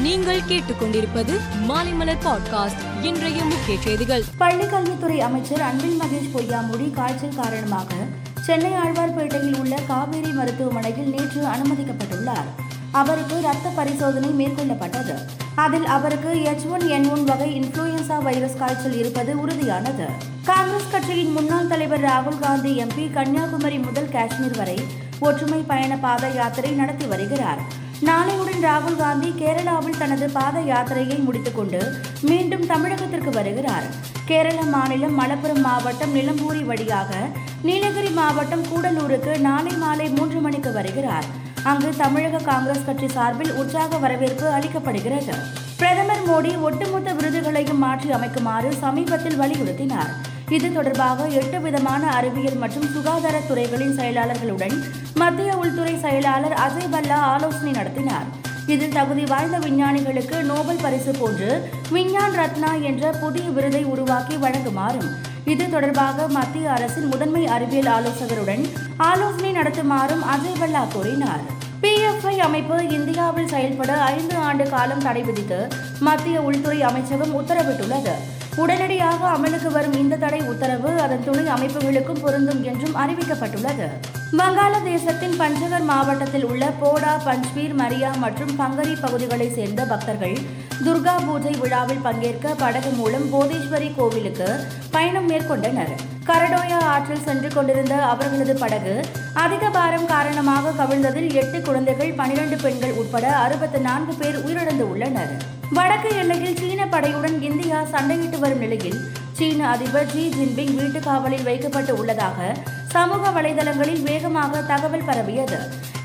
நீங்கள் கேட்டுக்கொண்டிருப்பது மாலைமலர் பாட்காஸ்ட். இன்றைய முக்கிய செய்திகள். பள்ளிக்கல்வித்துறை அமைச்சர் அன்பில் மகேஷ் பொய்யாமொழி காய்ச்சல் காரணமாக சென்னை ஆழ்வார்பேட்டையில் உள்ள காவேரி மருத்துவமனையில் நேற்று அனுமதிக்கப்பட்டுள்ளார். அவருக்கு ரத்த பரிசோதனை மேற்கொள்ளப்பட்டது. அதில் அவருக்கு எச் ஒன் என் ஒன் வகை இன்ஃபுளுயன்சா வைரஸ் காய்ச்சல் இருப்பது உறுதியானது. காங்கிரஸ் கட்சியின் முன்னாள் தலைவர் ராகுல் காந்தி எம்பி கன்னியாகுமரி முதல் காஷ்மீர் வரை ஒற்றுமை பயண பாத யாத்திரை நடத்தி வருகிறார். நாளையுடன் ராகுல் காந்தி கேரளாவில் தனது பாத யாத்திரையை முடித்துக்கொண்டு மீண்டும் தமிழகத்திற்கு வருகிறார். கேரள மாநிலம் மலப்புரம் மாவட்டம் நிலம்பூரி வழியாக நீலகிரி மாவட்டம் கூடலூருக்கு நாளை மாலை மூன்று மணிக்கு வருகிறார். அங்கு தமிழக காங்கிரஸ் கட்சி சார்பில் உற்சாக வரவேற்பு அளிக்கப்படுகிறது. பிரதமர் மோடி ஒட்டுமொத்த விருதுகளையும் மாற்றி அமைக்குமாறு சமீபத்தில் வலியுறுத்தினார். இது தொடர்பாக எட்டு விதமான அறிவியல் மற்றும் சுகாதார துறைகளின் செயலாளர்களுடன் மத்திய உள்துறை செயலாளர் அஜய் பல்லா ஆலோசனை நடத்தினார். இதில் தகுதி வாய்ந்த விஞ்ஞானிகளுக்கு நோபல் பரிசு போன்று விஞ்ஞான் ரத்னா என்ற புதிய விருதை உருவாக்கி வழங்குமாறும் இது தொடர்பாக மத்திய அரசின் முதன்மை அறிவியல் ஆலோசகருடன் ஆலோசனை நடத்துமாறும் அஜய் பல்லா கூறினார். பிஎஃப்ஐ அமைப்பு இந்தியாவில் செயல்பட ஐந்து ஆண்டு காலம் தடை விதித்து மத்திய உள்துறை அமைச்சகம் உத்தரவிட்டுள்ளது. உடனடியாக அமலுக்கு வரும் இந்த தடை உத்தரவு அதன் துணை அமைப்புகளுக்கும் பொருந்தும் என்றும் அறிவிக்கப்பட்டுள்ளது. வங்காளதேசத்தின் பஞ்சகர் மாவட்டத்தில் உள்ள போடா பஞ்ச்பீர் மரியா மற்றும் பங்கரி பகுதிகளைச் சேர்ந்த பக்தர்கள் துர்கா பூஜை விழாவில் பங்கேற்க படகு மூலம் போதேஸ்வரி கோவிலுக்கு பயணம் மேற்கொண்டனர். கரடோயா ஆற்றில் சென்று கொண்டிருந்த அவர்களது படகு அதிக பாரம் காரணமாக கவிழ்ந்ததில் எட்டு குழந்தைகள் பனிரெண்டு பெண்கள் உட்பட அறுபத்தி நான்கு பேர் உயிரிழந்து உள்ளனர். வடக்கு எல்லையில் சீன படையுடன் இந்தியா சண்டையிட்டு வரும் நிலையில் சீன அதிபர் ஜி ஜின்பிங் வீட்டு காவலில் வைக்கப்பட்டு உள்ளதாக சமூக வலைதளங்களில் வேகமாக தகவல் பரவியது.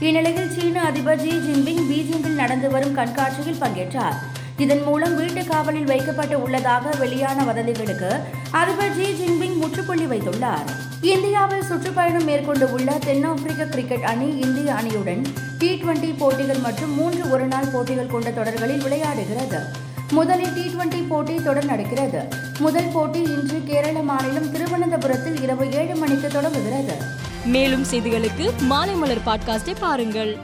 இந்நிலையில் சீன அதிபர் ஜி ஜின்பிங் பீஜிங்கில் நடந்து வரும் கண்காட்சியில் பங்கேற்றார். இதன் மூலம் வீட்டு காவலில் வைக்கப்பட்டு உள்ளதாக வெளியான வதந்திகளுக்கு அதிபர் ஜி ஜின்பிங் முற்றுப்புள்ளி வைத்துள்ளார். இந்தியாவில் சுற்றுப்பயணம் மேற்கொண்டு உள்ள தென்னாப்பிரிக்க கிரிக்கெட் அணி இந்திய அணியுடன் டி டுவெண்டி போட்டிகள் மற்றும் மூன்று ஒருநாள் போட்டிகள் கொண்ட தொடர்களில் விளையாடுகிறது. முதலில் டி டுவெண்டி போட்டி தொடர் நடக்கிறது. முதல் போட்டி இன்று கேரள மாநிலம் திருவனந்தபுரத்தில் இரவு ஏழு மணிக்கு தொடங்குகிறது. மேலும் செய்திகளுக்கு மாலைமலர் பாட்காஸ்டை பாருங்கள்.